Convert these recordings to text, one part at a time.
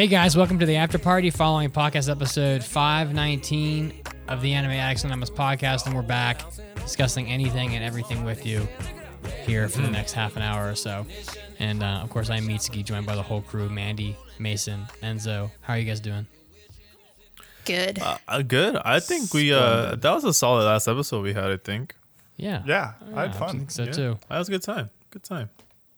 Hey guys, welcome to the after party following podcast episode 519 of the Anime Addicts Anonymous podcast, and we're back discussing anything and everything with you here for the next half an hour or so. And uh, of course, I'm Mitsuki, joined by the whole crew: Mandy, Mason, Enzo. How are you guys doing? Good. Uh, good. I think we uh that was a solid last episode we had. I think Yeah, Yeah, I had fun. I fun. think so Yeah. too. that was a good time. Good time.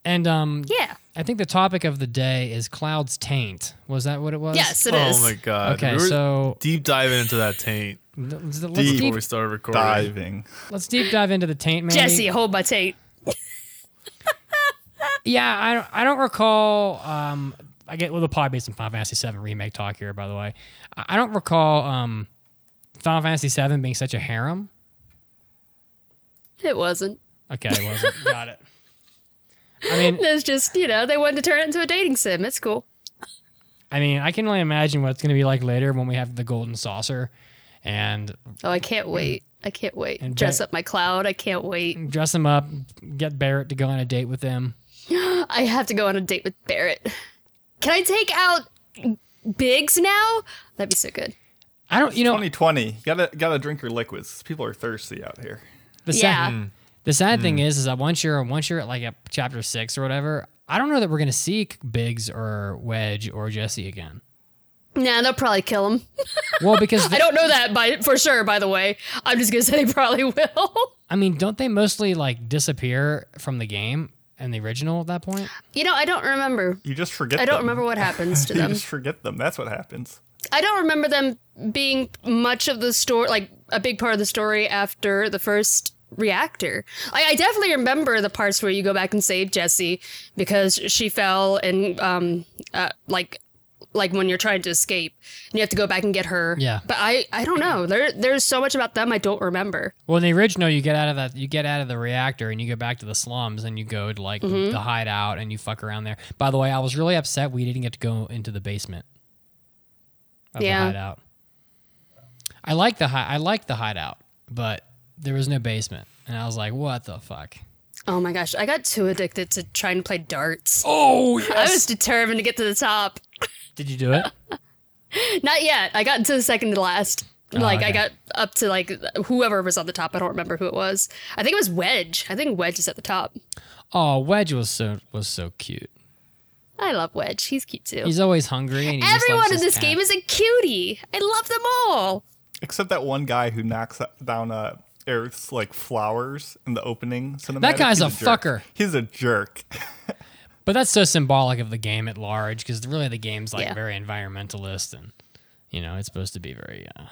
And um, yeah. I think the topic of the day is Cloud's taint. Was that what it was? Yes, it is. oh my god. Okay, we were so deep diving into that taint let's, let's Deep. before we started recording. Diving. let's deep dive into the taint, Mandy. Jesse, hold my taint. Yeah, I don't, I don't recall. Um, I get well, the probably be some Final Fantasy VII remake talk here, by the way. I I don't recall um, Final Fantasy VII being such a harem. It wasn't. Okay, it wasn't. Got it. I mean, It's just, you know, they wanted to turn it into a dating sim. It's cool. I mean, I can only imagine what it's going to be like later when we have the golden saucer and Oh, I can't wait. I can't wait. And Dress Ba- up my cloud. I can't wait. dress him up, get Barrett to go on a date with him. I have to go on a date with Barrett. Can I take out Biggs now? That'd be so good. I don't, you know, 2020. You gotta gotta drink your liquids. People are thirsty out here. the Yeah. sad, the sad thing mm. is, is that once you're once you're at like at chapter six or whatever, I don't know that we're going to see Biggs or Wedge or Jesse again. Nah, they'll probably kill him. Well, because I don't know that by for sure, by the way. I'm just gonna say they probably will. I mean, don't they mostly like disappear from the game and the original at that point? you know, I don't remember. You just forget. I don't them. remember what happens to them. You just forget them. That's what happens. I don't remember them being much of the story, like a big part of the story after the first reactor. I, I definitely remember the parts where you go back and save Jesse because she fell and um uh, like like when you're trying to escape and you have to go back and get her. Yeah. But I I don't know. There there's so much about them I don't remember. Well, in the original, you get out of that, you get out of the reactor and you go back to the slums and you go to like Mm-hmm. the hideout and you fuck around there. By the way, I was really upset we didn't get to go into the basement. Of Yeah. The hideout. I like the hi- I like the hideout, but there was no basement, and I was like, what the fuck? Oh my gosh, I got too addicted to trying to play darts. Oh I was determined to get to the top. Did you do it? Not yet. I got to the second to last. Like okay. I got up to like whoever was on the top. I don't remember who it was. I think it was Wedge. I think Wedge is at the top. oh, Wedge was so was so cute. I love Wedge. He's cute too. He's always hungry, and he just Everyone in this cat. game is a cutie. I love them all. Except that one guy who knocks down uh, Earth's like flowers in the opening cinematic. That guy's He's a jerk. fucker. He's a jerk. But that's so symbolic of the game at large because really the game's like Yeah. very environmentalist and you know it's supposed to be very uh,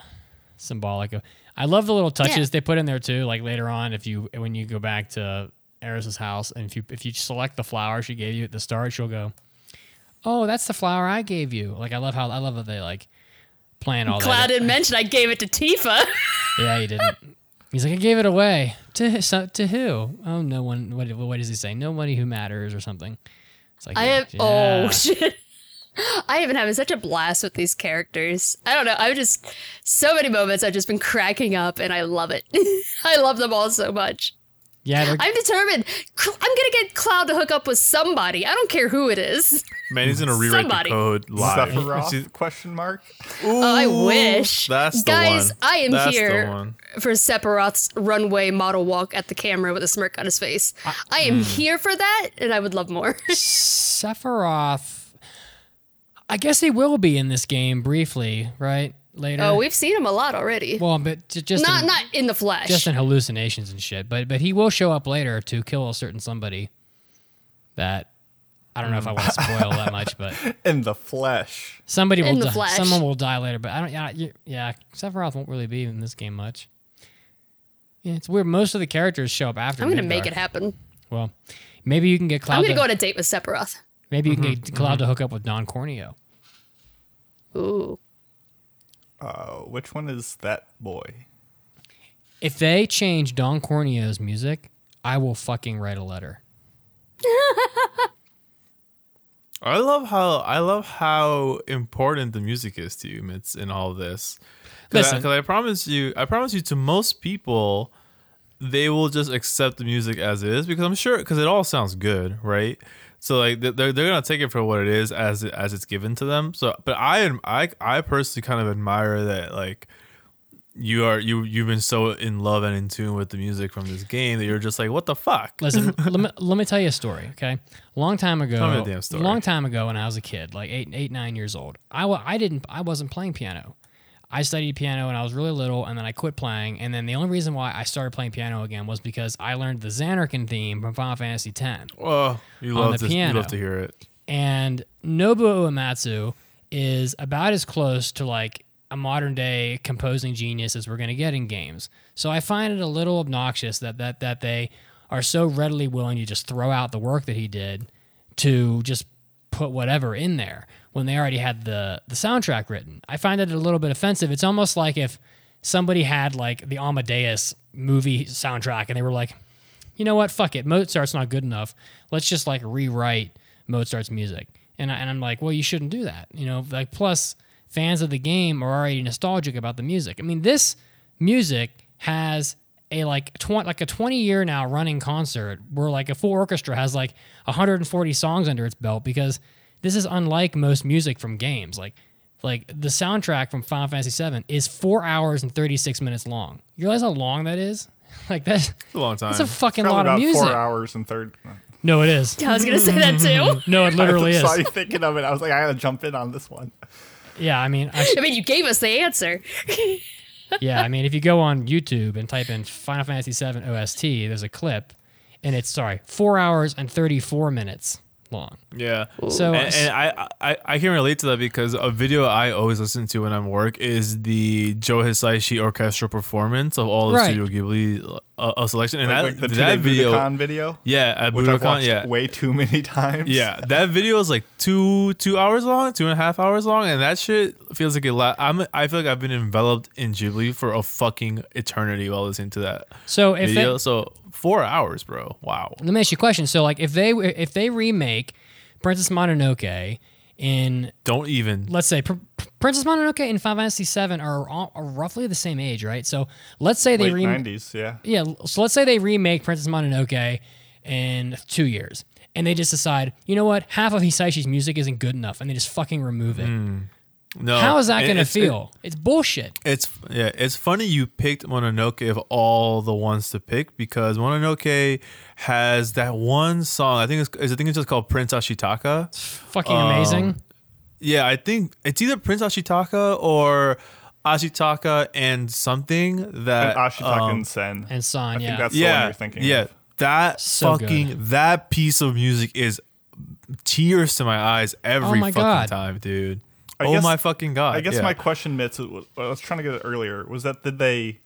symbolic of. I love the little touches Yeah. they put in there too. Like later on, if you when you go back to Aerith's house and if you if you select the flower she gave you at the start, she'll go, "Oh, that's the flower I gave you." Like I love how I love that they like plan all Cloud that. didn't mention I gave it to Tifa. Yeah, he didn't. He's like, I gave it away to so, to who? Oh, no one. What, what does he say? Nobody who matters or something. It's like I yeah, have yeah. oh shit. I have been having such a blast with these characters. I don't know. I've just so many moments I've just been cracking up and I love it. I love them all so much. Yeah. They're, I'm determined. I'm gonna get Cloud to hook up with somebody. I don't care who it is. Man, he's gonna rewrite Somebody. the code live. Sephiroth? Question mark. Oh, I wish. That's the Guys, one. I am That's here for Sephiroth's runway model walk at the camera with a smirk on his face. I am mm. here for that, and I would love more. Sephiroth. I guess he will be in this game briefly, right? Later. oh, we've seen him a lot already. well, but j- just not in, not in the flesh. just in hallucinations and shit. But but he will show up later to kill a certain somebody. That I don't know if I want to mm. spoil that much, but In the flesh. somebody will In the die. flesh. Someone will die later. But I don't. Yeah, yeah. Sephiroth won't really be in this game much. Yeah, it's weird. Most of the characters show up after. I'm gonna Midgar. make it happen. Well, maybe you can get Cloud. I'm gonna to, go on a date with Sephiroth. maybe you can mm-hmm. get Cloud to hook up with Don Corneo. Ooh. Uh, which one is that boy? If they change Don Corneo's music, I will fucking write a letter. I love how I love how important the music is to you, Mitz, in all of this. Because I, I promise you, I promise you, to most people, they will just accept the music as is because I'm sure because it all sounds good, right? So like they're they're gonna take it for what it is as it, as it's given to them. So, but I I I personally kind of admire that like you are you you've been so in love and in tune with the music from this game that you're just like what the fuck. Listen, let, me, let me tell you a story, okay? A long time ago, Tell me a damn story. long time ago when I was a kid, like eight, eight, nine years old, I, I didn't, I wasn't playing piano. I studied piano when I was really little, and then I quit playing. And then the only reason why I started playing piano again was because I learned the Zanarkand theme from Final Fantasy X. Oh, you love the to you love to hear it. And Nobuo Uematsu is about as close to like a modern day composing genius as we're going to get in games. So I find it a little obnoxious that that that they are so readily willing to just throw out the work that he did to just put whatever in there when they already had the the soundtrack written. I find it a little bit offensive. It's almost like if somebody had like the Amadeus movie soundtrack and they were like, you know what, fuck it, Mozart's not good enough. Let's just like rewrite Mozart's music. And I, and I'm like, well, you shouldn't do that. You know, like plus fans of the game are already nostalgic about the music. I mean, this music has a like tw- like a 20 year now running concert where like a full orchestra has like 140 songs under its belt because this is unlike most music from games. Like like the soundtrack from Final Fantasy VII is four hours and 36 minutes long. You realize how long that is? Like that's It's a long time. that's a fucking Probably lot of about music. four hours and third. No, it is. I was gonna say that too. No, it literally I saw is. you thinking of it. I was like, I gotta jump in on this one. Yeah, I mean, I, I mean, you gave us the answer. Yeah, I mean, if you go on YouTube and type in Final Fantasy VII OST, there's a clip, and it's sorry, four hours and 34 minutes long. Yeah. So, and, and I, I I can relate to that because a video I always listen to when I'm work is the Joe Hisaishi orchestral performance of all the Right. Studio Ghibli uh, uh, selection, and Like, that like the that two-day video, Budokan video, yeah, at which I've Budokan, watched yeah, way too many times. yeah, that video is like two two hours long, two and a half hours long, and that shit feels like a lot. I'm I feel like I've been enveloped in Ghibli for a fucking eternity while listening to that So if video. they, so four hours, bro. Wow. let me ask you a question. So like, if they if they remake Princess Mononoke in Don't even. let's say Pr- Pr- Princess Mononoke and Final Fantasy VII are, all, are roughly the same age, right? So let's say they late re- nineties. Yeah, yeah. So let's say they remake Princess Mononoke in two years, and they just decide, you know what, half of Hisaishi's music isn't good enough, and they just fucking remove it. Hmm. No. How is that going to it's- it- feel? it's bullshit. It's yeah, it's funny you picked Mononoke of all the ones to pick because Mononoke has that one song. I think it's I think it's just called Prince Ashitaka. Fucking amazing. Yeah, I think it's either Prince Ashitaka or Ashitaka and something that and Ashitaka um, and Sen. And San, I yeah. think that's the one yeah, you're thinking. yeah. of. That So fucking good. that piece of music is tears to my eyes every Oh my fucking God. time, dude. I oh guess- my fucking god! I guess yeah. my question, Mitz, I was trying to get it earlier, was that did they,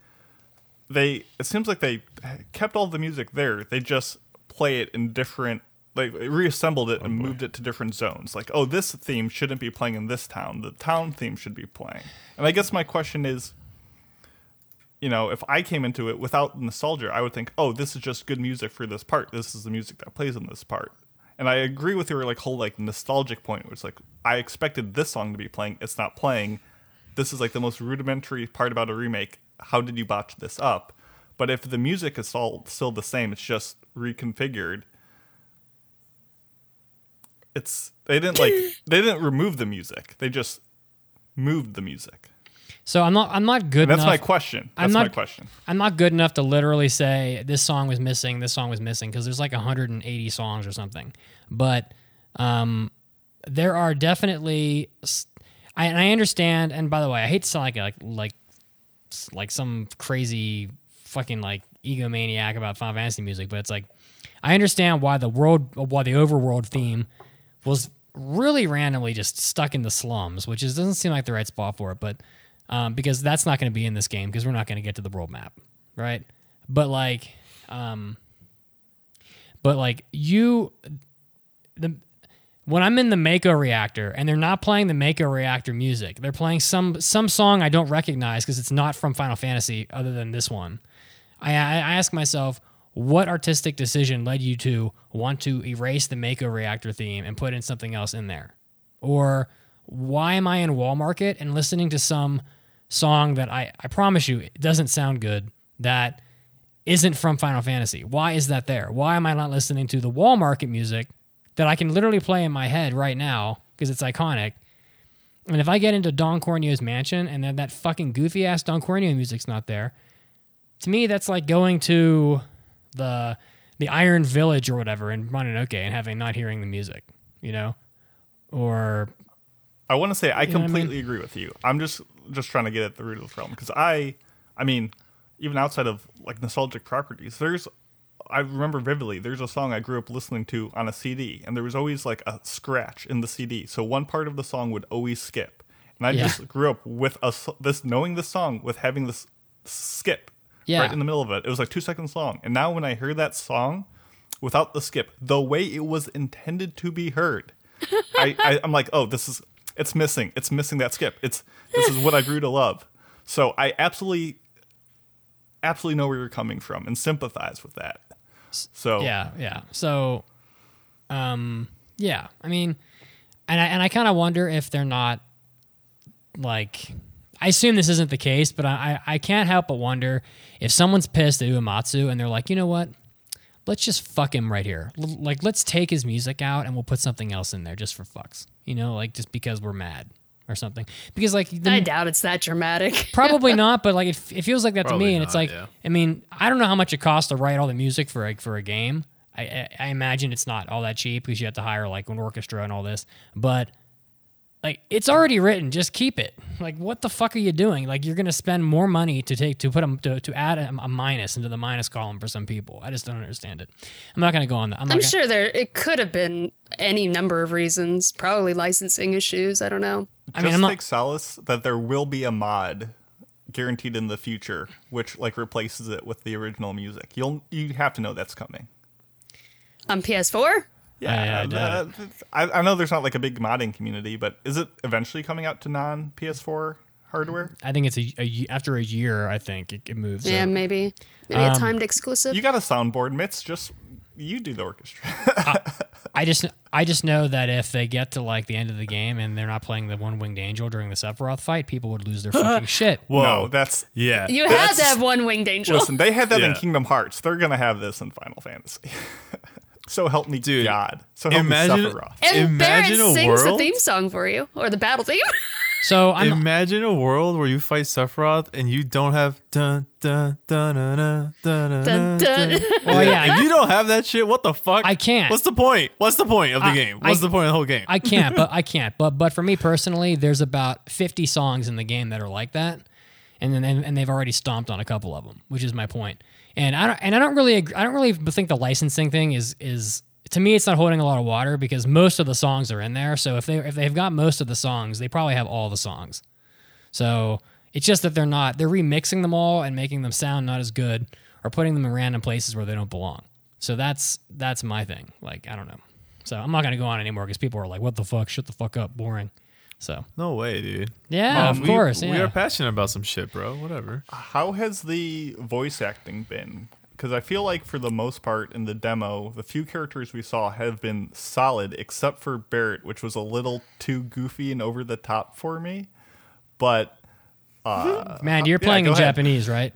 they? It seems like they kept all the music there. They just play it in different, like reassembled it oh, and moved it to different zones. Like, oh, this theme shouldn't be playing in this town. The town theme should be playing. And I guess my question is, you know, if I came into it without nostalgia, I would think, oh, this is just good music for this part. This is the music that plays in this part. And I agree with your like whole like nostalgic point, where it's like I expected this song to be playing, it's not playing. This is like the most rudimentary part about a remake. How did you botch this up? But if the music is all still the same, it's just reconfigured. It's they didn't like they didn't remove the music. They just moved the music. So I'm not I'm not good And that's enough. my question. That's I'm my question. I'm not good enough to literally say this song was missing, this song was missing, because there's like 180 songs or something. But um, there are definitely, I, and I understand. And by the way, I hate to sound like a, like like like some crazy fucking like egomaniac about Final Fantasy music, but it's like I understand why the world, why the overworld theme was really randomly just stuck in the slums, which is doesn't seem like the right spot for it, but um, because that's not going to be in this game because we're not going to get to the world map, right? But like, um, but like you, the when I'm in the Mako reactor and they're not playing the Mako reactor music, they're playing some some song I don't recognize because it's not from Final Fantasy other than this one. I, I ask myself, what artistic decision led you to want to erase the Mako reactor theme and put in something else in there? Or why am I in Wall Market and listening to some song that I, I promise you it doesn't sound good that isn't from Final Fantasy? Why is that there? Why am I not listening to the Wall Market music that I can literally play in my head right now because it's iconic. And if I get into Don Corneo's mansion and then that fucking goofy ass Don Corneo music's not there, to me that's like going to the the Iron Village or whatever in Mononoke and having not hearing the music, you know, or I want to say I know what I mean? completely agree with you. I'm just just trying to get at the root of the problem because I, I mean, even outside of like nostalgic properties, there's I remember vividly. There's a song I grew up listening to on a CD, and there was always like a scratch in the CD, so one part of the song would always skip. And I Yeah. just grew up with a this knowing this song with having this skip Yeah. right in the middle of it. It was like two seconds long, and now when I hear that song without the skip, the way it was intended to be heard, I, I I'm like, oh, this is it's missing. It's missing that skip. It's this is what I grew to love. So I absolutely, absolutely know where you're coming from and sympathize with that. So Yeah, yeah. So, um, yeah. I mean, and I and I kind of wonder if they're not like. I assume this isn't the case, but I, I can't help but wonder if someone's pissed at Uematsu and they're like, you know what? Let's just fuck him right here. L- like, let's take his music out and we'll put something else in there just for fucks. You know, like just because we're mad or something. Because like the, I doubt it's that dramatic. Probably not, but like it, it feels like that to me, and it's like yeah. I mean I don't know how much it costs to write all the music for a, for a game. I, I I imagine it's not all that cheap because you have to hire like an orchestra and all this, but like it's already written. Just keep it. Like what the fuck are you doing? Like you're gonna spend more money to take to put them to, to add a, a minus into the minus column for some people. I just don't understand it. I'm not gonna go on that. I'm, I'm gonna, sure there it could have been any number of reasons, probably licensing issues. I don't know. I mean, I'm not- take solace that there will be a mod guaranteed in the future, which like replaces it with the original music. You'll you have to know that's coming. On PS4? Yeah, I uh, I, I know there's not like a big modding community, but is it eventually coming out to non PS4 hardware? I think it's a, a after a year. I think it, it moves. Yeah, so- maybe. Maybe Um, a timed exclusive. You got a soundboard, Mitz. Just you do the orchestra. I just I just know that if they get to like the end of the game and they're not playing the one winged angel during the Sephiroth fight, people would lose their fucking shit. Whoa, No, that's yeah. you had that's- to have one winged angel. listen. They had that in Kingdom Hearts. They're gonna have this in Final Fantasy. so help me, Dude, God. So help imagine- me, Sephiroth. and imagine Barrett a sings the world- theme song for you, or the battle theme. So I'm Imagine a world where you fight Sephiroth and you don't have dun dun dun dun dun dun Dun, dun. dun. well, yeah, If you don't have that shit, what the fuck? I can't. What's the point? What's the point of the I- game? What's I- the point of the whole game? I can't, but I can't. But but for me personally, there's about 50 songs in the game that are like that, and then and, and they've already stomped on a couple of them, which is my point. And I don't and I don't really agree, I don't really think the licensing thing is is to me it's not holding a lot of water because most of the songs are in there. So if they if they've got most of the songs, they probably have all the songs. So it's just that they're not they're remixing them all and making them sound not as good or putting them in random places where they don't belong. So that's that's my thing. Like I don't know. So I'm not gonna go on anymore because people are like, "What the fuck? Shut the fuck up, boring." So no way, dude. yeah, Um, of we- course, We are passionate about some shit, bro. Whatever. How has the voice acting been? Because I feel like for the most part in the demo, the few characters we saw have been solid, except for Barrett, which was a little too goofy and over the top for me. But uh, Man, you're yeah, playing go in ahead. Japanese, right?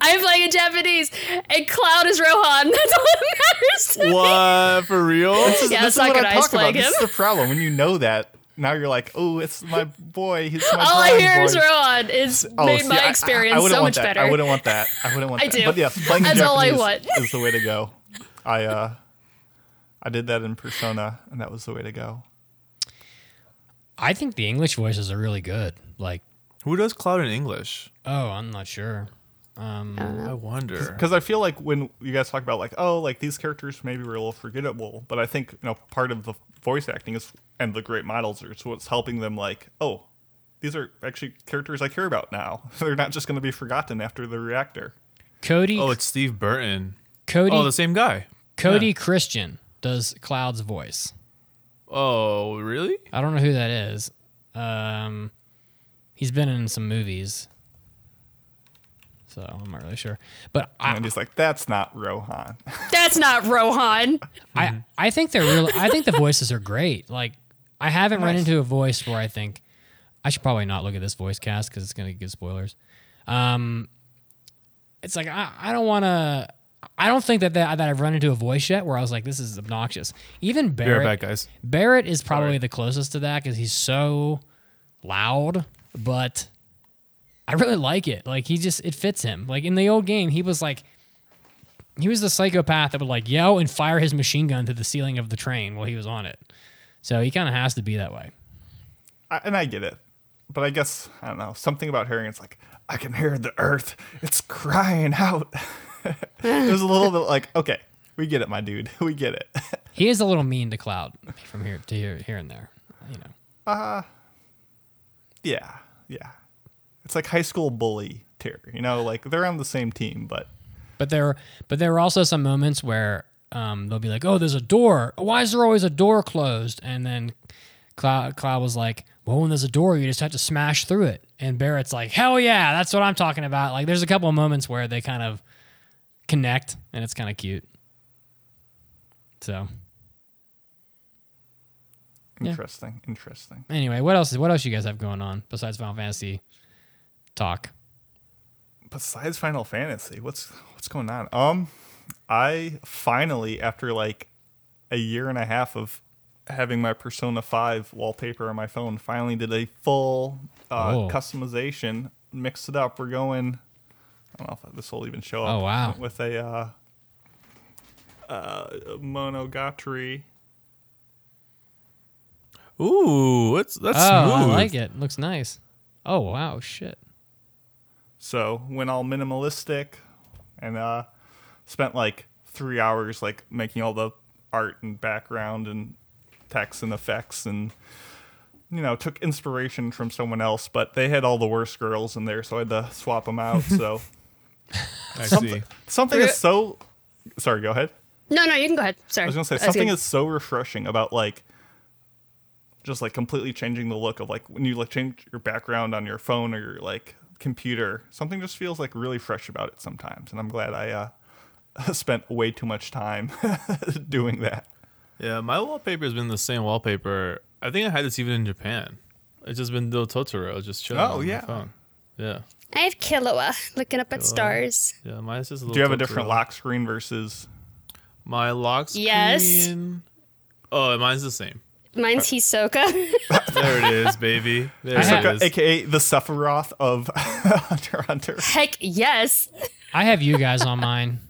I'm playing in Japanese, and Cloud is Rohan. That's all that matters to me. What for real? Yeah, this is what I'm eyes talking about. playing This is the problem. When you know that, now you're like, oh, it's my boy. He's my All I hear boy. is Rohan. It's Oh, made see, my I- I- experience I, wouldn't so want much that. better. I wouldn't want that. I wouldn't want I that. do. But yes, playing That's all I Japanese want. is the way to go. I uh, I did that in Persona, and that was the way to go. I think the English voices are really good. Like, Who does Cloud in English? oh, I'm not sure. Um, I wonder. Because I feel like when you guys talk about like, oh, like these characters maybe were a little forgettable, but I think you know part of the voice acting is and the great models are so it's helping them like, oh, these are actually characters I care about now. They're not just going to be forgotten after the reactor. Cody, Oh, it's Steve Burton. Cody, Oh, the same guy. Cody Yeah. Christian does Cloud's voice. Oh, really? I don't know who that is. Um, he's been in some movies, so I'm not really sure. But I, And he's like, that's not Rohan. That's not Rohan. I I think they're real. I think the voices are great. Like I haven't run into a voice where I think I should probably not look at this voice cast because it's going to give spoilers. Um, it's like I, I don't want to. I don't think that, that that I've run into a voice yet where I was like, this is obnoxious. Even Be right Barrett, back, guys. Barrett is probably Sorry. the closest to that because he's so loud, but I really like it. Like he just it fits him. Like in the old game, he was like he was the psychopath that would like yell and fire his machine gun to the ceiling of the train while he was on it. So he kind of has to be that way. I, and I get it, but I guess I don't know something about hearing. It's like I can hear the earth; it's crying out. it was a little bit like, okay, we get it, my dude, we get it. He is a little mean to Cloud from here to here, here and there. You know. Uh, yeah, yeah. It's like high school bully tier, You know, like they're on the same team, but But there, but there were also some moments where um, they'll be like, "Oh, there's a door. Why is there always a door closed?" And then Cloud, Cloud was like, "Well, when there's a door, you just have to smash through it." And Barrett's like, "Hell yeah, that's what I'm talking about." Like, there's a couple of moments where they kind of connect, and it's kind of cute. So Yeah. interesting, interesting. anyway, what else? What else you guys have going on besides Final Fantasy talk? Besides Final Fantasy, what's what's going on? Um, I finally, after like a year and a half of having my Persona Five wallpaper on my phone, finally did a full uh, Oh. customization. Mixed it up. We're going. I don't know if this will even show up. Oh, wow. With a uh, uh, Monogatari. Ooh, that's that's oh, smooth. I like it. Looks nice. Oh wow, shit. So went all minimalistic, and uh, spent like three hours like making all the art and background and text and effects and you know took inspiration from someone else, but they had all the worst girls in there, so I had to swap them out. So I something see. something is so sorry. Go ahead. No, no, you can go ahead. Sorry. I was gonna say That's something good. is so refreshing about like just like completely changing the look of like when you like change your background on your phone or your like computer. Something just feels like really fresh about it sometimes, and I'm glad I uh, spent way too much time doing that. Yeah, my wallpaper has been the same wallpaper. I think I had this even in Japan. It's just been little Totoro just chilling Oh, on yeah. my phone. Yeah, I have Killua looking up at stars. yeah. Mine's just a little. Do you have a different lock screen versus? My lock screen. Yes. Oh, mine's the same. Mine's Hisoka. There it is, baby. There I it have- is. AKA the Sephiroth of Hunter x Hunter. Heck yes. I have you guys on mine.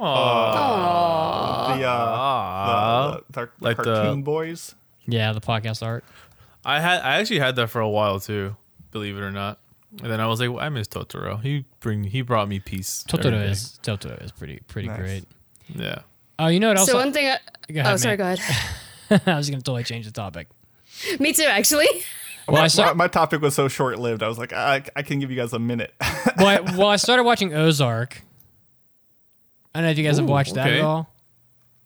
Oh the, uh, the, the, the Like the- cartoon boys. Yeah, the podcast art. I had I actually had that for a while too, believe it or not. And then I was like, well, I miss Totoro. He bring he brought me peace. Totoro is Totoro is pretty pretty Nice. great. Yeah. Oh, you know what else? so one thing. I, Go ahead, oh, sorry. man. Go ahead. I was gonna totally change the topic. Me too, actually. Well, I My, saw, my topic was so short lived. I was like, I, I can give you guys a minute. well, I, well, I started watching Ozark. I don't know if you guys have Ooh, watched that okay. at all.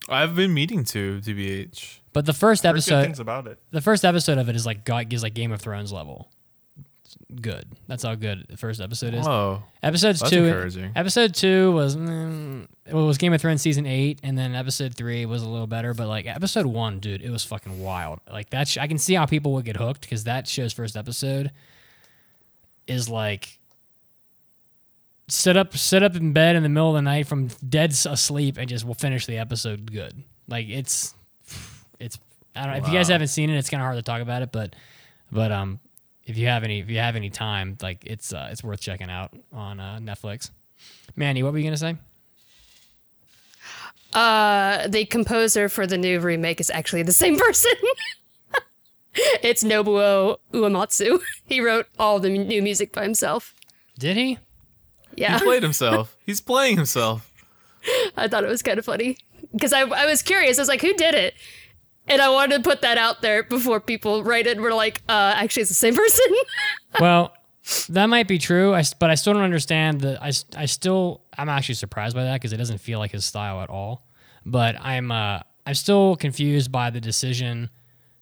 I've been meeting to DBH. But the first episode, things about it. the first episode of it is like God gives like Game of Thrones level. Good. That's how good the first episode is. Oh, Episodes That's two, encouraging. episode two was mm, well, it was Game of Thrones season eight, and then episode three was a little better. But like episode one, dude, it was fucking wild. Like that, sh- I can see how people would get hooked because that show's first episode is like sit up, sit up in bed in the middle of the night from dead asleep, and just will finish the episode good. Like it's, it's. I don't know if you guys haven't seen it. It's kind of hard to talk about it, but, but um, if you have any if you have any time, like it's uh, it's worth checking out on uh, Netflix. Manny, what were you gonna say? Uh, the composer for the new remake is actually the same person. it's Nobuo Uematsu. He wrote all the new music by himself. Did he? Yeah, he played himself. He's playing himself. I thought it was kind of funny because I, I was curious. I was like, who did it? And I wanted to put that out there before people write it and were like, uh, actually, it's the same person. well, that might be true. I but I still don't understand the. I still I'm actually surprised by that because it doesn't feel like his style at all. But I'm uh I'm still confused by the decision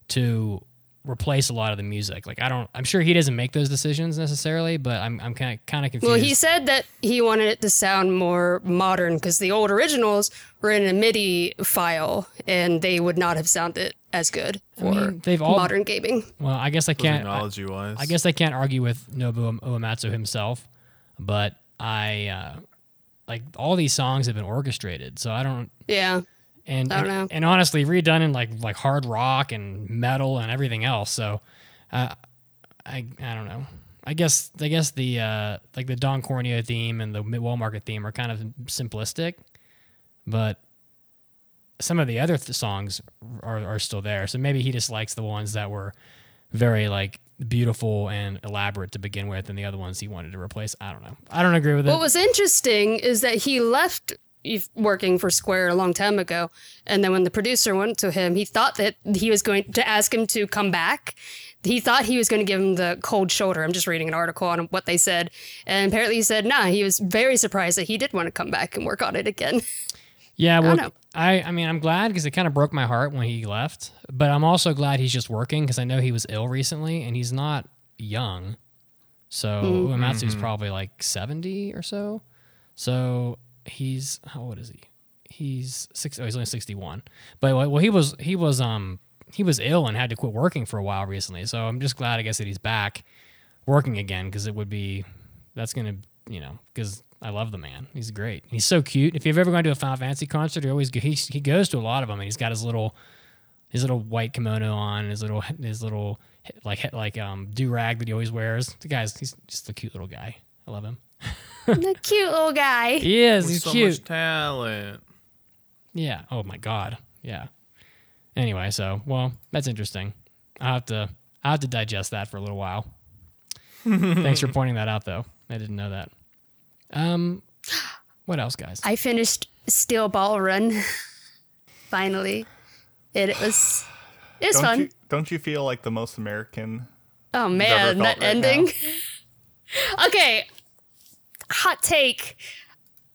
to replace a lot of the music. Like I don't. I'm sure he doesn't make those decisions necessarily, but I'm I'm kind of kind of confused. well, he said that he wanted it to sound more modern because the old originals were in a MIDI file and they would not have sounded as good for mean, they've all- modern gaming. well, I guess I can't. I- Technology wise. I guess I can't argue with Nobuo Uematsu himself, but I uh, like all these songs have been orchestrated. So I don't Yeah. And and, and honestly redone in like like hard rock and metal and everything else. So uh, I I don't know. I guess I guess the uh, like the Don Corneo theme and the Wall Market theme are kind of simplistic, but some of the other th- songs are, are still there. So maybe he just likes the ones that were very like beautiful and elaborate to begin with, and the other ones he wanted to replace. I don't know. I don't agree with it. What was interesting is that he left working for Square a long time ago, and then when the producer went to him, he thought that he was going to ask him to come back. He thought he was going to give him the cold shoulder. I'm just reading an article on what they said, and apparently he said, "Nah." He was very surprised that he did want to come back and work on it again. Yeah, well, know. I, I, mean, I'm glad because it kind of broke my heart when he left. But I'm also glad he's just working because I know he was ill recently and he's not young. So mm-hmm. Uematsu's mm-hmm. probably like 70 or so. So he's how old is he? He's six. Oh, he's only 61. But well, he was he was um he was ill and had to quit working for a while recently. So I'm just glad I guess that he's back working again because it would be that's gonna you know because I love the man. He's great. He's so cute. If you've ever gone to a Final Fantasy concert, he always he he goes to a lot of them, and he's got his little his little white kimono on, his little his little like like um do rag that he always wears. The guy's he's just a cute little guy. I love him. the cute little guy. He is. With He's so cute. much talent. Yeah. Oh my god. Yeah. Anyway, so well, that's interesting. I have to I have to digest that for a little while. Thanks for pointing that out, though. I didn't know that. Um, what else, guys? I finished Steel Ball Run. Finally, it, it was it was Don't fun. you don't you feel like the most American? Oh man, that right ending. okay, hot take.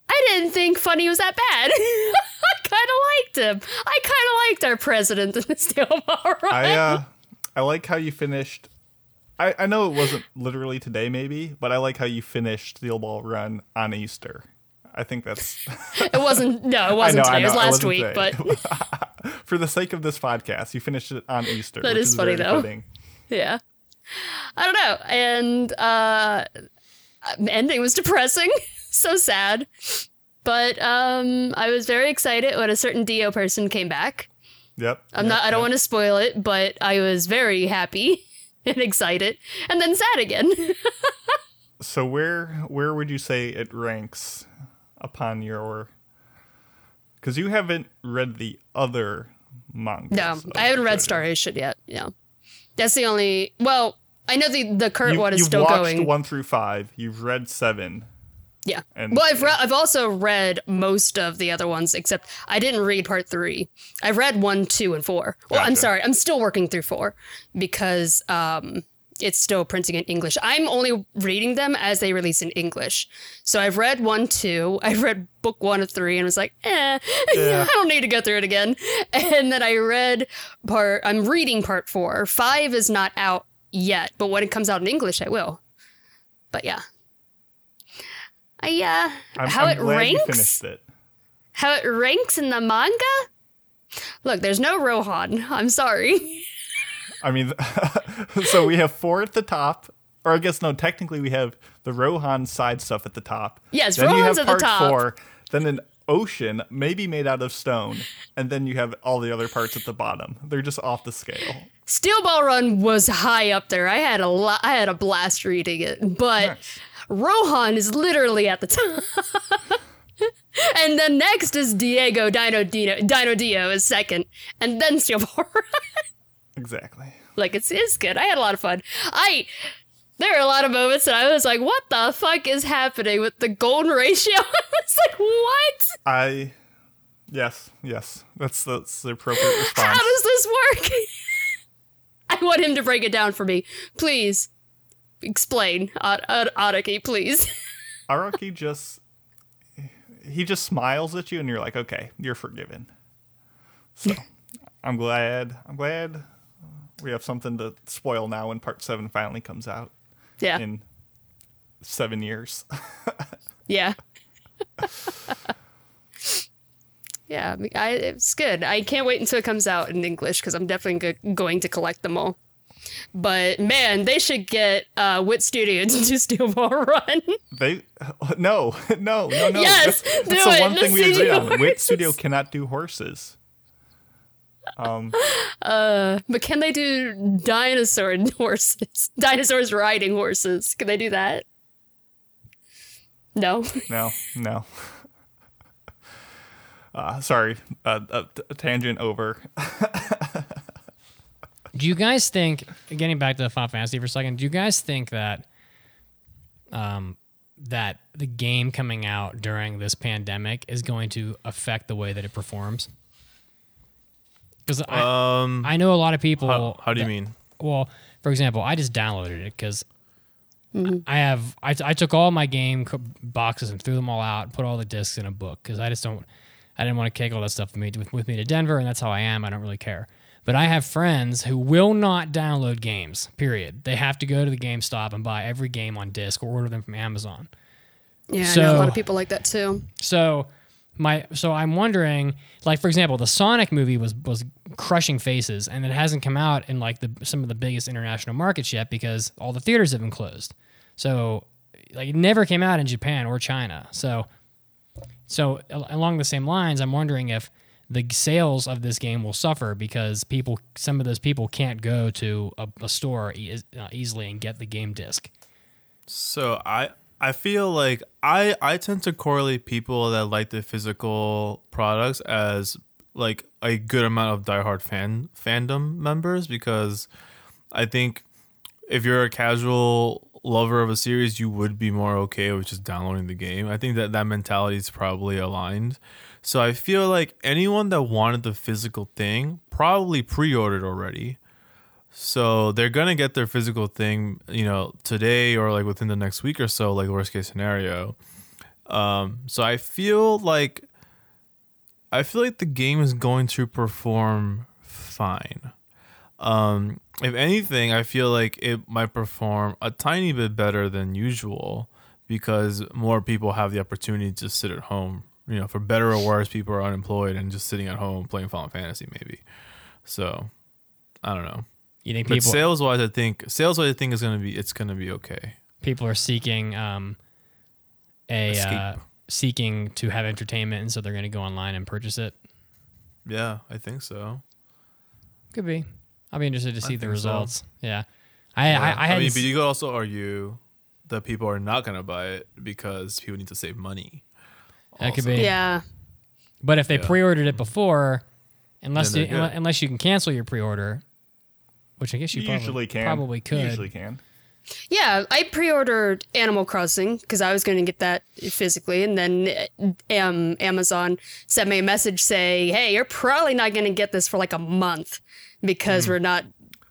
I didn't think Funny was that bad. I kind of liked him. I kind of liked our president in the Steel Ball Run. I uh, I like how you finished. I, I know it wasn't literally today, maybe, but I like how you finished Steel Ball Run on Easter. I think that's it wasn't. No, it wasn't know, today. It was know, it last week. today. But for the sake of this podcast. You finished it on Easter. That which is funny, though. fitting. yeah, I don't know. And uh, ending was depressing. so sad. But um, I was very excited when a certain Dio person came back. Yep. I'm yep, not. I don't yep. want to spoil it, but I was very happy and excited, and then sad again. So where where would you say it ranks upon your? Because you haven't read the other manga. no, I haven't read Stone Ocean yet. Yeah, that's the only. Well, I know the the current You, one is you've still watched going. one through five. You've read seven. Yeah. And- well, I've re- I've also read most of the other ones, except I didn't read part three. I read one, two, and four. Well, I'm sorry, I'm still working through four because um, it's still printing in English. I'm only reading them as they release in English. So I've read one, two. I've read book one of three, and was like, eh, I don't need to go through it again. And then I read part. I'm reading part four. Five is not out yet, but when it comes out in English, I will. But yeah. I uh I'm, how I'm it ranks it. how it ranks in the manga look there's no rohan i'm sorry I mean, so we have four at the top, or I guess no, technically we have the Rohan side stuff at the top. Yes, then you Rohan's have at the top. Four, then an ocean, maybe made out of stone, and then you have all the other parts at the bottom. They're just off the scale. Steel ball run was high up there i had a lot i had a blast reading it but Nice. rohan is literally at the top and then next is diego dino dino dino dio is second and then steel ball run Exactly. like it's, it's good i had a lot of fun i there are a lot of moments that i was like what the fuck is happening with the golden ratio i was like what I, yes, yes, that's that's the appropriate response. How does this work? I want him to break it down for me. Please explain, Ad- Ad- Adaki, please. Araki just he just smiles at you and you're like, okay, you're forgiven. So I'm glad I'm glad we have something to spoil now when part seven finally comes out Yeah. in seven years. Yeah. Yeah, I it's good. I can't wait until it comes out in English because I'm definitely go- going to collect them all. but man, they should get uh, Wit Studio to do Steel Ball Run. They no no no no. Yes, that's, the one thing we agree on. Wit. Studio cannot do horses. Um, uh, But can they do dinosaur horses? Dinosaurs riding horses? Can they do that? No. No no. Uh, sorry, uh, uh, t- tangent over. Do you guys think, getting back to the Final Fantasy for a second, do you guys think that um, that the game coming out during this pandemic is going to affect the way that it performs? Because I, Um, I know a lot of people. how, how do you that- mean? Well, for example, I just downloaded it because I have I, I took all my game co- boxes and threw them all out, and put all the discs in a book because I just don't I didn't want to take all that stuff with me with, with me to Denver, and that's how I am. I don't really care. But I have friends who will not download games. Period. They have to go to the GameStop and buy every game on disc or order them from Amazon. Yeah, I know a lot of people like that too. So my so I'm wondering, like for example, the Sonic movie was was crushing faces, and it hasn't come out in like the some of the biggest international markets yet because all the theaters have been closed. So like it never came out in Japan or China. So so al- along the same lines, I'm wondering if the sales of this game will suffer because people some of those people can't go to a, a store e- uh, easily and get the game disc. So I I feel like I I tend to correlate people that like the physical products as like a good amount of diehard fan fandom members because I think if you're a casual lover of a series, you would be more okay with just downloading the game. I think that that mentality is probably aligned. So I feel like anyone that wanted the physical thing probably pre-ordered already. So they're gonna get their physical thing, you know, today or like within the next week or so, like worst case scenario. Um, so I feel like I feel like the game is going to perform fine. Um, if anything, I feel like it might perform a tiny bit better than usual because more people have the opportunity to sit at home. You know, for better or worse, people are unemployed and just sitting at home playing Final Fantasy, maybe. So, I don't know. You think But people sales wise, I think sales wise, I think is gonna be it's gonna be okay. people are seeking um, a uh, seeking to have entertainment, and so they're going to go online and purchase it. Yeah, I think so. Could be. I'll be interested to see the think so. results. Yeah, I I, I, I, hadn't mean, but you could also argue that people are not gonna buy it because people need to save money. that could be. Yeah. But if they Yeah. pre-ordered it before, unless you, good. unless you can cancel your pre-order, which I guess you, You probably, usually can. probably could. You usually can. Yeah, I pre-ordered Animal Crossing because I was going to get that physically, and then um, Amazon sent me a message saying, "Hey, you're probably not going to get this for like a month because we're not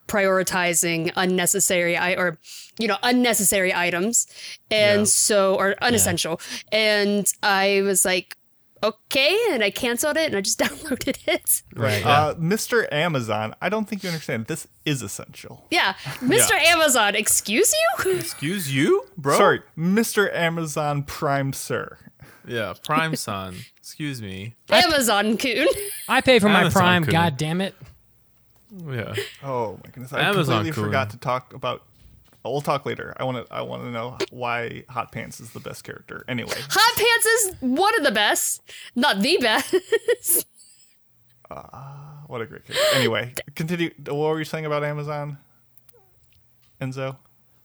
prioritizing unnecessary I or you know unnecessary items, and Yeah. so or unessential." And I was like, "Okay," and I canceled it, and I just downloaded it. Right. Uh, Mr. Amazon, I don't think you understand. This is essential. Yeah, Mr. Amazon, excuse you. Excuse you, bro. Sorry, Mr. Amazon Prime, sir. Yeah, Prime Son. Excuse me. Amazon Kun. I pay for my Prime. could. God damn it! Yeah. Oh my goodness! I Amazon completely cool. forgot to talk about. We'll talk later. I want to. I want to know why Hot Pants is the best character. Anyway, Hot Pants is one of the best, not the best. Uh, what a great character. Anyway, continue. What were you saying about Amazon, Enzo?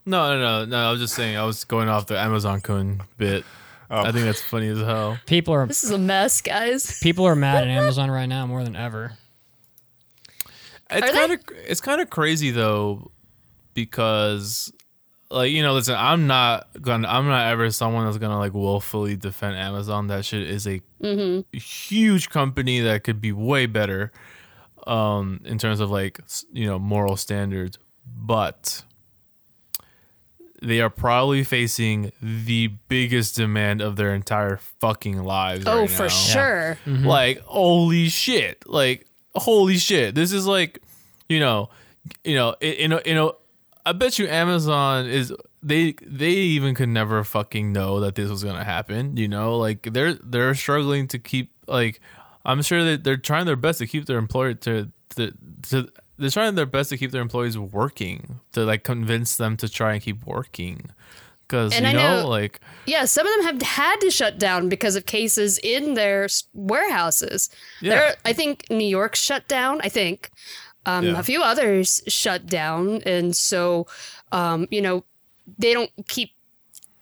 No, no, no, no. I was just saying. I was going off the Amazon Kun bit. Oh. I think that's funny as hell. People are this is a mess, guys. people are mad at Amazon right now more than ever. It's Are they? kind of it's kind of crazy though, because like you know, listen, I'm not gonna, I'm not ever someone that's gonna like willfully defend Amazon. That shit is a huge company that could be way better, um, in terms of like you know moral standards, but they are probably facing the biggest demand of their entire fucking lives. Oh, right for now. sure. Like holy shit! Like holy shit! This is like, you know, you know, you know, you know. I bet you Amazon is they they even could never fucking know that this was gonna happen. You know, like they're they're struggling to keep like I'm sure that they're trying their best to keep their employer to to to they're trying their best to keep their employees working to like convince them to try and keep working because you And I know, know- like Yeah, some of them have had to shut down because of cases in their warehouses. Yeah. There, I think New York shut down. I think um, Yeah. a few others shut down, and so um, you know they don't keep.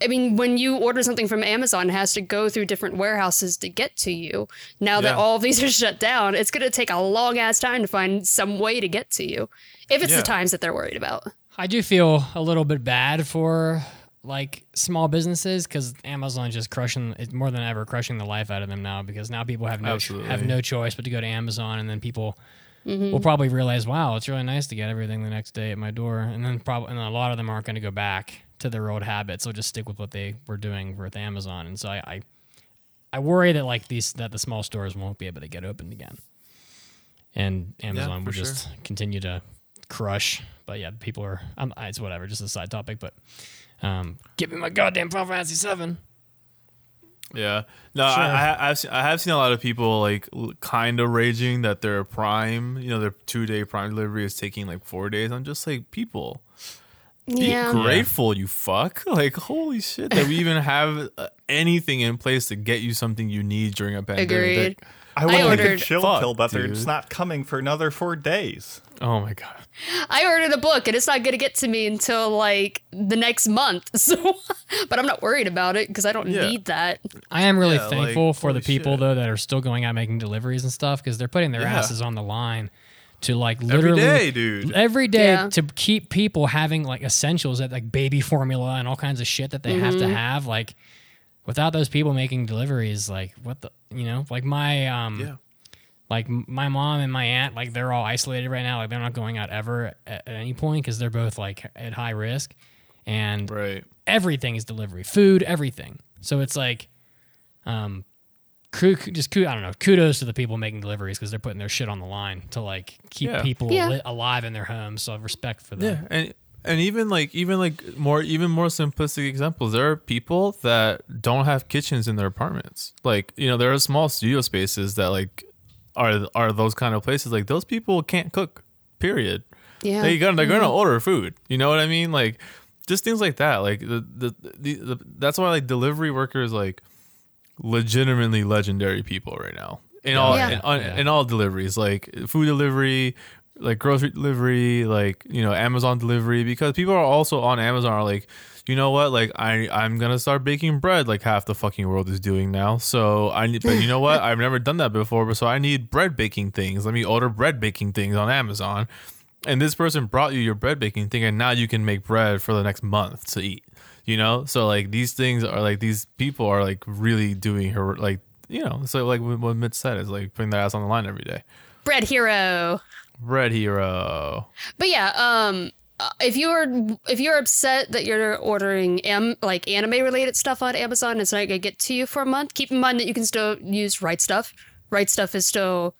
I mean, when you order something from Amazon, it has to go through different warehouses to get to you. Now that all of these are shut down, it's going to take a long ass time to find some way to get to you, if it's Yeah. the times that they're worried about. I do feel a little bit bad for like small businesses because Amazon's just crushing it's more than ever crushing the life out of them now because now people have no Absolutely. have no choice but to go to Amazon and then people Mm-hmm. will probably realize wow it's really nice to get everything the next day at my door and then probably and a lot of them aren't going to go back to their old habits they'll just stick with what they were doing with Amazon and so I, I I worry that like these that the small stores won't be able to get opened again and Amazon for will just continue to crush. But yeah, people are. Um, it's whatever. Just a side topic, but um, give me my goddamn Final Fantasy Seven. Yeah, no, Sure. I, I, I've seen, I have seen a lot of people like kind of raging that their Prime, you know, their two day Prime delivery is taking like four days. I'm just like, people, be Yeah. grateful, you fuck. Like, holy shit, that we even have uh, anything in place to get you something you need during a pandemic. Agreed. I want to ordered- chill Fuck, pill, but dude. it's not coming for another four days. Oh my god. I ordered a book and it's not going to get to me until like the next month. So, but I'm not worried about it because I don't Yeah. need that. I am really Yeah, thankful like, for the people shit. though that are still going out making deliveries and stuff because they're putting their Yeah. asses on the line to like literally day, dude. every day Yeah. to keep people having like essentials that like baby formula and all kinds of shit that they have Mm-hmm. to have like without those people making deliveries like what the you know like my um Yeah. like my mom and my aunt like they're all isolated right now like they're not going out ever at, at any point because they're both like at high risk and Right. everything is delivery food everything so it's like um ku- ku- just ku- i don't know kudos to the people making deliveries because they're putting their shit on the line to like keep Yeah. people Yeah. li- alive in their homes so I've respect for Yeah, them and and even like even like more even more simplistic examples. There are people that don't have kitchens in their apartments. Like you know, there are small studio spaces that like are are those kind of places. Like those people can't cook. Period. Yeah. They gonna they're gonna mm-hmm. order food. You know what I mean? Like just things like that. Like the the, the, the that's why like delivery workers like legitimately legendary people right now in all Yeah. in, on, in all deliveries like food delivery like grocery delivery like you know amazon delivery because people are also on amazon are like you know what? Like i i'm gonna start baking bread like half the fucking world is doing now. So i need but you know what? I've never done that before but so i need bread baking things. Let me order bread baking things on amazon. And this person brought you your bread baking thing and now you can make bread for the next month to eat you know? So like these things are like these people are like really doing her like you know so like what Mitch said is like putting their ass on the line every day. Bread hero. Red hero But yeah, um, if you're if you're upset that you're ordering am like anime related stuff on Amazon, and it's not gonna get to you for a month. Keep in mind that you can still use Right Stuf. Right Stuf is still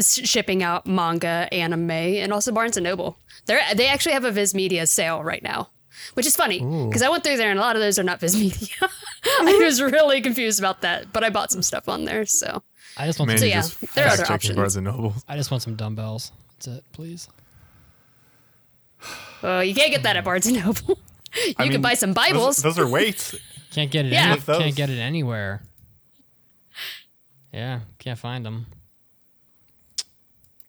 shipping out manga, anime, and also Barnes and Noble. They are they actually have a Viz Media sale right now, which is funny because I went through there and a lot of those are not Viz Media. I was really confused about that, but I bought some stuff on there. So i just want Man, some, So yeah, just there are other options. Barnes and Noble. i just want some dumbbells that's it please uh, you can't get that at Barnes and Noble. you I can mean, buy some Bibles. those are weights. can't get it Yeah. any, can't get it anywhere yeah can't find them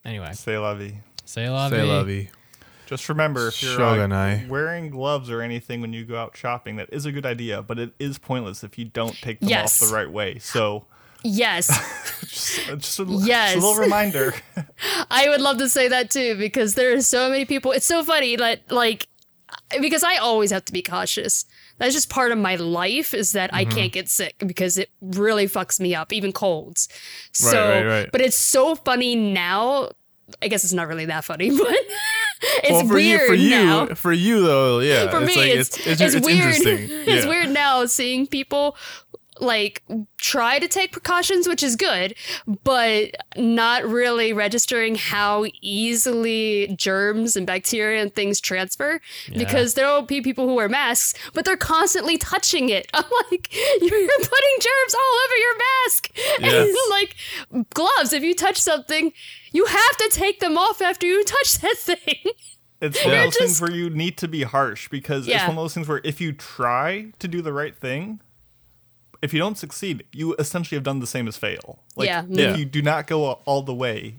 anyway Say la vie. say la Say lovey. Just remember, if you're Shogunai. uh, wearing gloves or anything when you go out shopping, that is a good idea, but it is pointless if you don't take them Yes. off the right way. So, yes. just, a, Yes. just a little reminder. I would love to say that too because there are so many people. It's so funny that like because I always have to be cautious. That's just part of my life is that I mm-hmm. can't get sick because it really fucks me up, even colds. So, right, right. but it's so funny now. I guess it's not really that funny, but it's well, for weird you, for you, now. for you though, yeah. For it's me, like, it's, it's, it's, weird. interesting. it's Yeah. weird now seeing people like try to take precautions, which is good, but not really registering how easily germs and bacteria and things transfer. Because there will be people who wear masks, but they're constantly touching it. I'm like, you're putting germs all over your mask. Yes. And like gloves, if you touch something, you have to take them off after you touch that thing. It's one of those things where you need to be harsh because it's one of those things where if you try to do the right thing, if you don't succeed, you essentially have done the same as fail. Like, Yeah. if Yeah. you do not go all the way,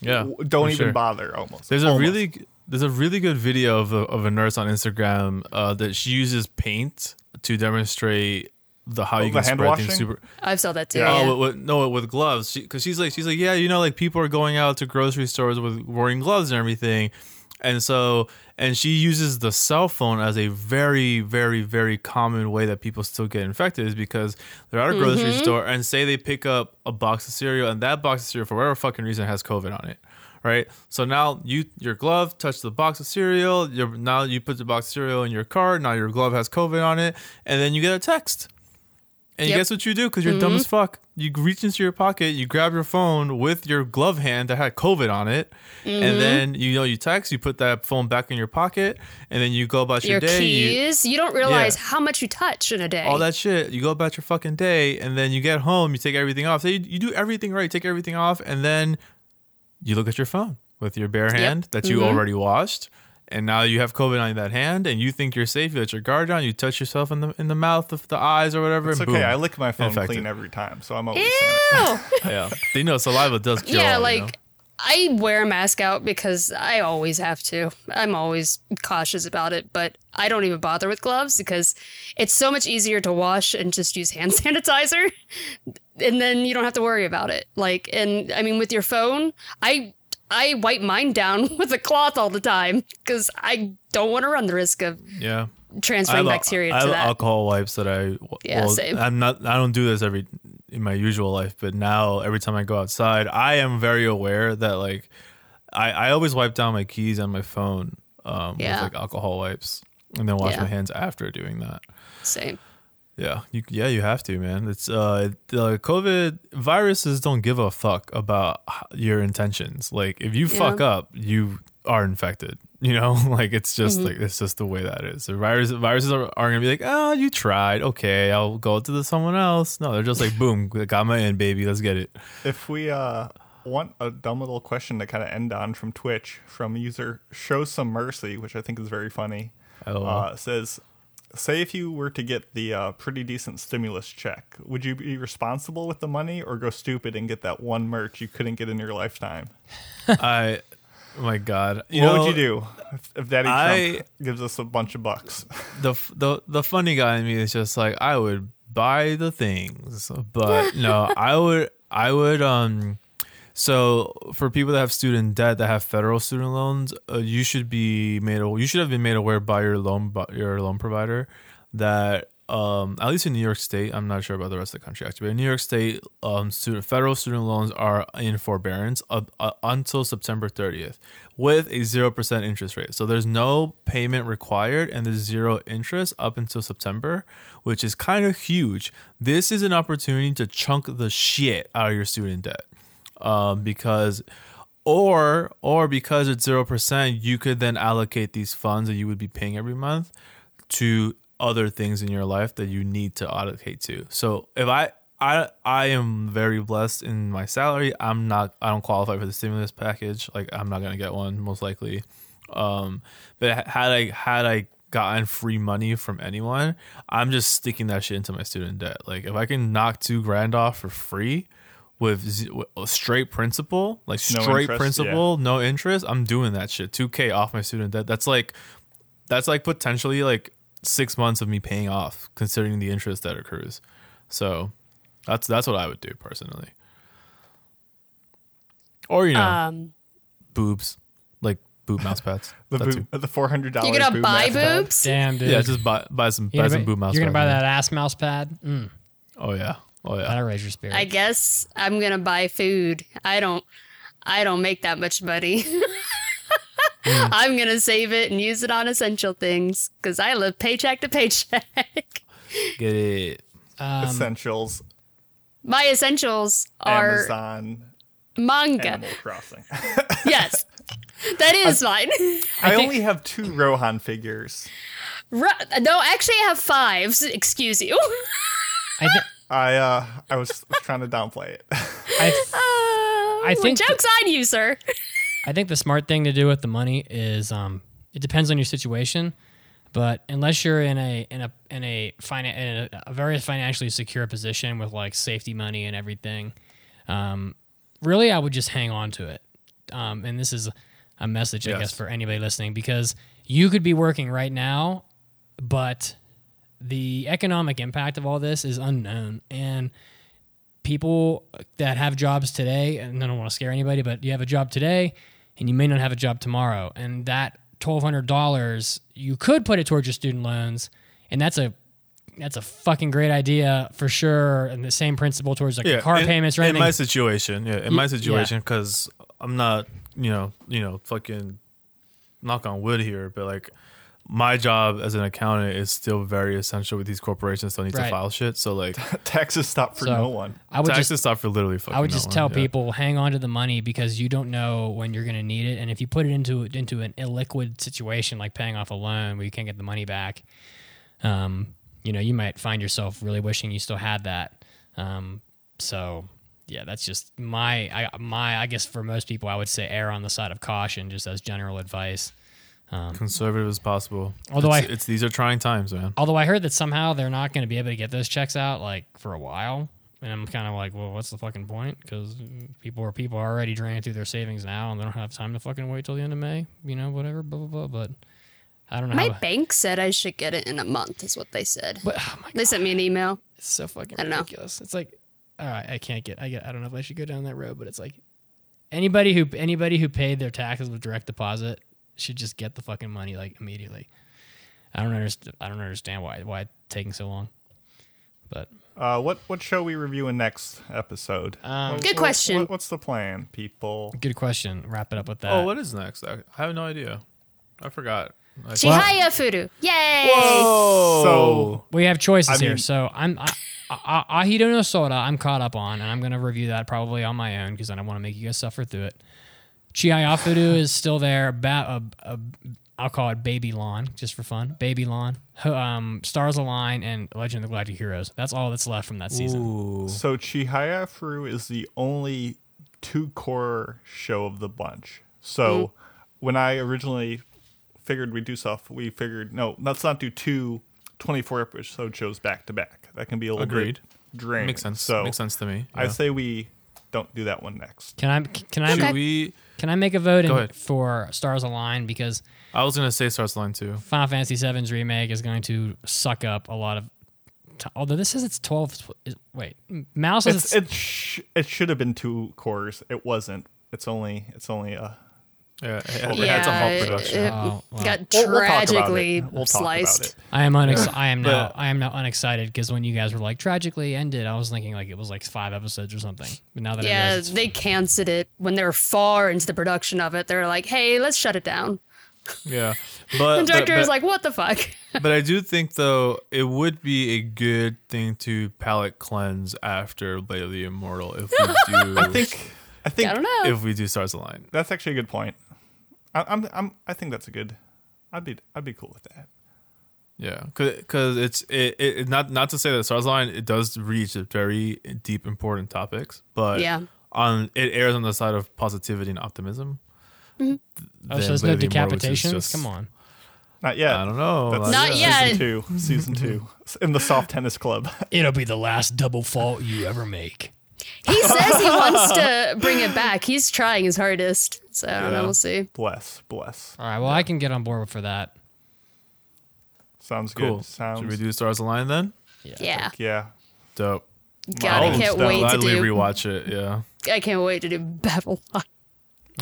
Yeah, don't even sure. bother. Almost. There's a really there's a really good video of a, of a nurse on Instagram uh, that she uses paint to demonstrate the how you Oh, the can hand spread things super. I've saw that too. Yeah. Yeah. Oh, with, with, no, with gloves. Because she's like, she's like, yeah, you know, like people are going out to grocery stores with wearing gloves and everything, and so, and she uses the cell phone as a very, very, very common way that people still get infected is because they're at a grocery mm-hmm. store and say they pick up a box of cereal and that box of cereal for whatever fucking reason has COVID on it. Right, so now you your glove touched the box of cereal. Now you put the box of cereal in your car Now your glove has COVID on it, and then you get a text. And Yep. guess what you do? Because you're dumb mm-hmm. as fuck. You reach into your pocket, you grab your phone with your glove hand that had COVID on it, and mm-hmm. then you know you text. You put that phone back in your pocket, and then you go about your, Your day. You, keys, you, don't realize Yeah. how much you touch in a day. all that shit. You go about your fucking day, and then you get home. You take everything off. So you, you do everything right. Take everything off, and then you look at your phone with your bare hand that you mm-hmm. already washed. And now you have COVID on that hand, and you think you're safe. You let your guard down. You touch yourself in the in the mouth, of the eyes, or whatever. It's and okay. boom. I lick my phone Infected. clean every time, so I'm always saying Ew. yeah, you know, saliva does kill. yeah, you like know? I wear a mask out because I always have to. I'm always cautious about it, but I don't even bother with gloves because it's so much easier to wash and just use hand sanitizer. And then you don't have to worry about it. Like, and I mean, with your phone, I I wipe mine down with a cloth all the time because I don't want to run the risk of yeah. transferring I have, bacteria I to have that. alcohol wipes that I. Yeah, same. I'm not. I don't do this every in my usual life, but now every time I go outside, I am very aware that like, I I always wipe down my keys on my phone um, Yeah. with like alcohol wipes, and then wash Yeah. my hands after doing that. Same. Yeah, you yeah you have to, man. It's uh the COVID viruses don't give a fuck about your intentions. Like if you fuck up, you are infected. You know, like it's just Mm-hmm. like it's just the way that is. The virus viruses are, are gonna be like, oh, you tried, okay, I'll go to the someone else. No, they're just like, boom, got my in, baby, let's get it. If we uh, want a dumb little question to kind of end on from Twitch from user Show Some Mercy, which I think is very funny, LOL. uh, says, "Say if you were to get the uh, pretty decent stimulus check, would you be responsible with the money or go stupid and get that one merch you couldn't get in your lifetime? I, oh my God, you what know, would you do if, if Daddy I- Trump gives us a bunch of bucks? the the the funny guy in me is just like I would buy the things, but no, I would I would um. So for people that have student debt that have federal student loans, uh, you should be made you should have been made aware by your loan bu- your loan provider that um at least in New York State, I'm not sure about the rest of the country actually, but in New York State, um student federal student loans are in forbearance uh, until September 30th with a 0% interest rate. So there's no payment required and there's zero interest up until September, which is kind of huge. This is an opportunity to chunk the shit out of your student debt. Um, because or or because it's 0%, you could then allocate these funds that you would be paying every month to other things in your life that you need to allocate to. So if I I I am very blessed in my salary. I'm not I don't qualify for the stimulus package. Like I'm not gonna get one most likely. Um, but had I had I gotten free money from anyone, I'm just sticking that shit into my student debt. Like if I can knock two grand off for free with, z- with straight principal, like No straight interest, principal, no interest, I'm doing that shit. Two k off my student debt. That's like that's like potentially like six months of me paying off, considering the interest that accrues. So that's that's what I would do personally. Or you know, Um, boobs, like boob mouse pads. The boob, the four hundred dollars. you're gonna buy boobs? Damn, dude. Yeah, just buy buy some you're buy gonna, some boob mouse. you're gonna buy pads. that ass mouse pad? Mm, Oh yeah, oh yeah. that'll raise your spirit. I guess I'm gonna buy food. I don't I don't make that much money. I'm gonna save it and use it on essential things because I live paycheck to paycheck. Get it. Um, essentials, My essentials are Amazon, manga. Animal Crossing. Yes, that is mine. I, only have two Rohan figures. Ru- no, actually, I have five. s- Excuse you. I, th- I uh I was trying to downplay it. I, Uh, I think jokes on you, sir. I think the smart thing to do with the money is um, it depends on your situation, but unless you're in a in a in a, finan- in a, a very financially secure position with like safety money and everything, um, really I would just hang on to it. Um, and this is a message, I Yes. guess, for anybody listening because you could be working right now, but the economic impact of all this is unknown and people that have jobs today, and I don't want to scare anybody, but you have a job today and you may not have a job tomorrow. And that $1,200, you could put it towards your student loans. And that's a that's a fucking great idea for sure. And the same principle towards like your car in, payments, right? In my situation, yeah, in my situation, because I'm not, you know, you know, fucking knock on wood here, but like my job as an accountant is still very essential with these corporations. Still need Right. to file shit. So like Taxes stop for So, no one. I would taxes just stop for literally fucking. I would no just one, tell yeah. people hang on to the money because you don't know when you're going to need it, and if you put it into into an illiquid situation like paying off a loan where you can't get the money back, um, you know, you might find yourself really wishing you still had that. Um, so yeah, that's just my I my I guess for most people I would say err on the side of caution just as general advice. Um, conservative as possible. Although it's, I- it's these are trying times, man. Although I heard that somehow they're not going to be able to get those checks out like for a while, and I'm kind of like, well, what's the fucking point? Because people are people are already draining through their savings now, and they don't have time to fucking wait till the end of May. You know, whatever, blah blah blah. But I don't know. My how, bank said I should get it in a month, is what they said. but oh my god, They sent me an email. it's so fucking I don't know. ridiculous. It's like, all right, I can't get. I get. I don't know if I should go down that road, but it's like anybody who anybody who paid their taxes with direct deposit should just get the fucking money like immediately. I don't understand. I don't understand why why it's taking so long. But Uh, what what show we reviewing next episode? Um, What- Good question. what- what's the plan, people? Good question. Wrap it up with that. oh, what is next? I, I have no idea. I forgot. I- Chihaya Furu. Yay! So we have choices I here. So I'm I, I, Ahiru no Sora. I'm caught up on, and I'm gonna review that probably on my own because I don't want to make you guys suffer through it. Chihaya Furu is still there. Ba- uh, uh, I'll call it Baby Lawn just for fun. Baby Lawn, um, Stars Align, and Legend of the Galactic Heroes. That's all that's left from that season. Ooh. so Chihaya Furu is the only two core show of the bunch. So when I originally figured we'd do stuff, we figured no, let's not do two 24 episode shows back to back. That can be a little Agreed. bit draining. Makes sense. So Makes sense to me. I yeah. say we don't do that one next. Can I can I Should we? can I make a vote in ahead. for Stars Align because I was gonna say Stars Align too. Final Fantasy VII's remake is going to suck up a lot of. T- although this says it's twelve. is- Wait, Mouse says It's, it sh- it should have been two cores. It wasn't. It's only it's only a Yeah, it, it yeah, had to halt it- production. it Oh, wow. got We'll- we'll talk about tragically We'll about sliced. it. I am unex- I am now I am now unexcited because when you guys were like tragically ended, I was thinking like it was like five episodes or something. But now that Yeah, it's- they canceled it when they were far into the production of it. They're like, "Hey, let's shut it down." Yeah, but The director but, was like, "What the fuck?" but I do think though it would be a good thing to palate cleanse after Blade of the Immortal if we do. I think I think I don't know. if we do Stars Align. that's actually a good point. I, I'm I'm I think that's a good. I'd be I'd be cool with that. Yeah, because it's it, it not not to say that Stars Align it does reach very deep important topics, but Yeah. on it airs on the side of positivity and optimism. Mm-hmm. oh, so there's no of the Immortal, which is decapitations. just- Come on. Not yet. I don't know. That's Not yeah. yet. Season two. Season two. In the soft tennis club. It'll be the last double fault you ever make. He says he wants to bring it back. He's trying his hardest. So I don't Yeah. know. We'll see. bless. Bless. All right, well I can get on board for that. Sounds Cool. good. Sounds Should we do Stars Align then? Yeah. yeah. Dope. God, I can't stuff. wait to Gladly do. rewatch it. Yeah. I can't wait to do Babylon. Oh,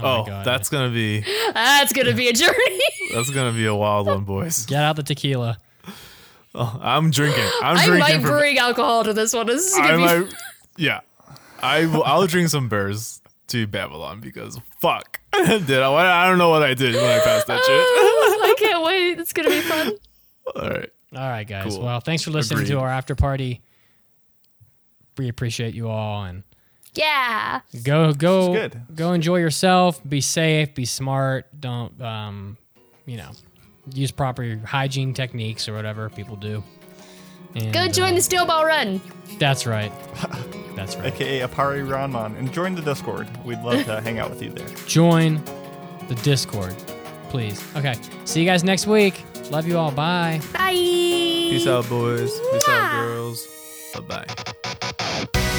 Oh, my God. that's gonna be That's gonna be a journey. that's gonna be a wild one, boys. get out the tequila. Oh, I'm drinking. I'm I drinking. might from- bring alcohol to this one. This is I gonna be. might, yeah. I will, I'll drink some beers to Babylon because fuck, did I? I don't know what I did when I passed that shit. I can't wait. It's gonna be fun. All right. All right, guys. Cool. Well, thanks for listening to our after party we appreciate you all and Yeah. go go good. go enjoy yourself. Be safe. Be smart. Don't um, you know, use proper hygiene techniques or whatever people do. And, Go join uh, the steel ball run. That's right. That's right. aka Apari Ranman, and join the Discord. We'd love to hang out with you there. Join the Discord, please. Okay. See you guys next week. Love you all. Bye. Bye. Peace out, boys. Peace out, girls. Bye bye.